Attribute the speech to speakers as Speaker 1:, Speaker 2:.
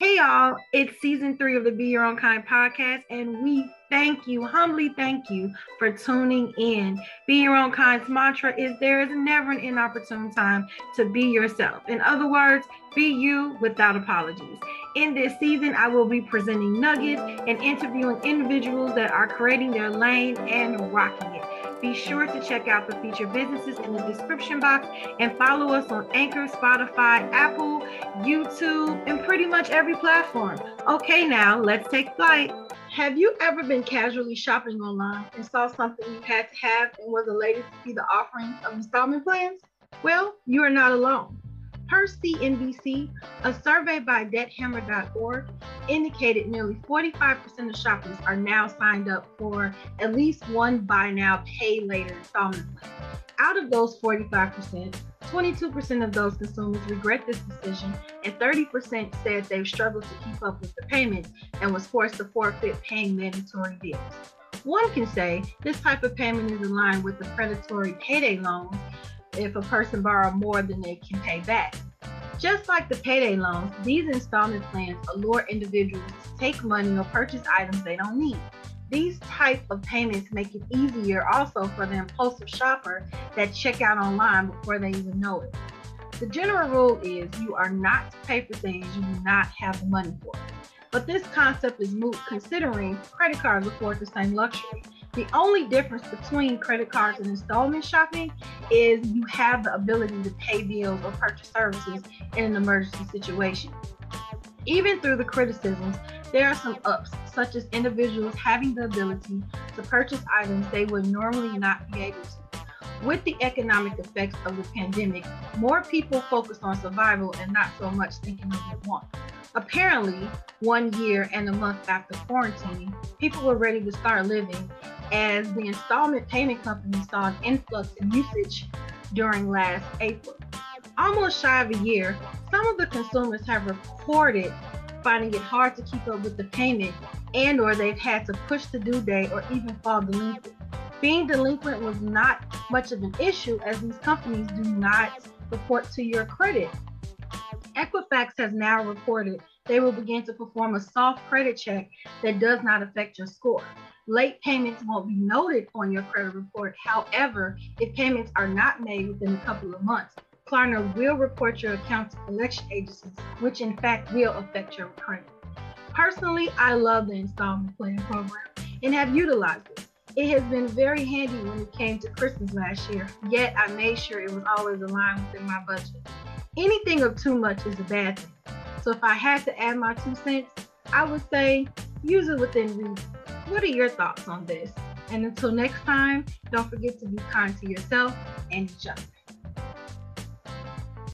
Speaker 1: Hey, y'all, it's season three of the Be Your Own Kind podcast, and we thank you, humbly thank you for tuning in. Be Your Own Kind's mantra is there is never an inopportune time to be yourself. In other words, be you without apologies. In this season, I will be presenting nuggets and interviewing individuals that are creating their lane and rocking it. Be sure to check out the featured businesses in the description box and follow us on Anchor, Spotify, Apple, YouTube, and pretty much every platform. Okay, now let's take flight. Have you ever been casually shopping online and saw something you had to have and was elated to see the offerings of installment plans? Well, you are not alone. Per CNBC, a survey by debthammer.org indicated nearly 45% of shoppers are now signed up for at least one buy now, pay later installment plan. Out of those 45%, 22% of those consumers regret this decision, and 30% said they've struggled to keep up with the payments and was forced to forfeit paying mandatory bills. One can say this type of payment is aligned with the predatory payday loans if a person borrows more than they can pay back. Just like the payday loans, these installment plans allure individuals to take money or purchase items they don't need. These type of payments make it easier also for the impulsive shopper that check out online before they even know it. The general rule is you are not to pay for things you do not have the money for. But this concept is moot considering credit cards afford the same luxury. The only difference between credit cards and installment shopping is you have the ability to pay bills or purchase services in an emergency situation. Even through the criticisms, there are some ups, such as individuals having the ability to purchase items they would normally not be able to. With the economic effects of the pandemic, more people focused on survival and not so much thinking of their wants. Apparently, one year and a month after quarantine, people were ready to start living as the installment payment company saw an influx in usage during last April. Almost shy of a year, some of the consumers have reported finding it hard to keep up with the payment and or they've had to push the due date or even fall delinquent. Being delinquent was not much of an issue as these companies do not report to your credit Equifax has now reported they will begin to perform a soft credit check that does not affect your score. Late payments won't be noted on your credit report. However, if payments are not made within a couple of months, Klarna will report your account to collection agencies, which in fact will affect your credit. Personally, I love the installment plan program and have utilized it. It has been very handy when it came to Christmas last year, yet I made sure it was always aligned within my budget anything of too much is a bad thing. So if I had to add my two cents, I would say use it within reason. What are your thoughts on this? And until next time, don't forget to be kind to yourself and each other.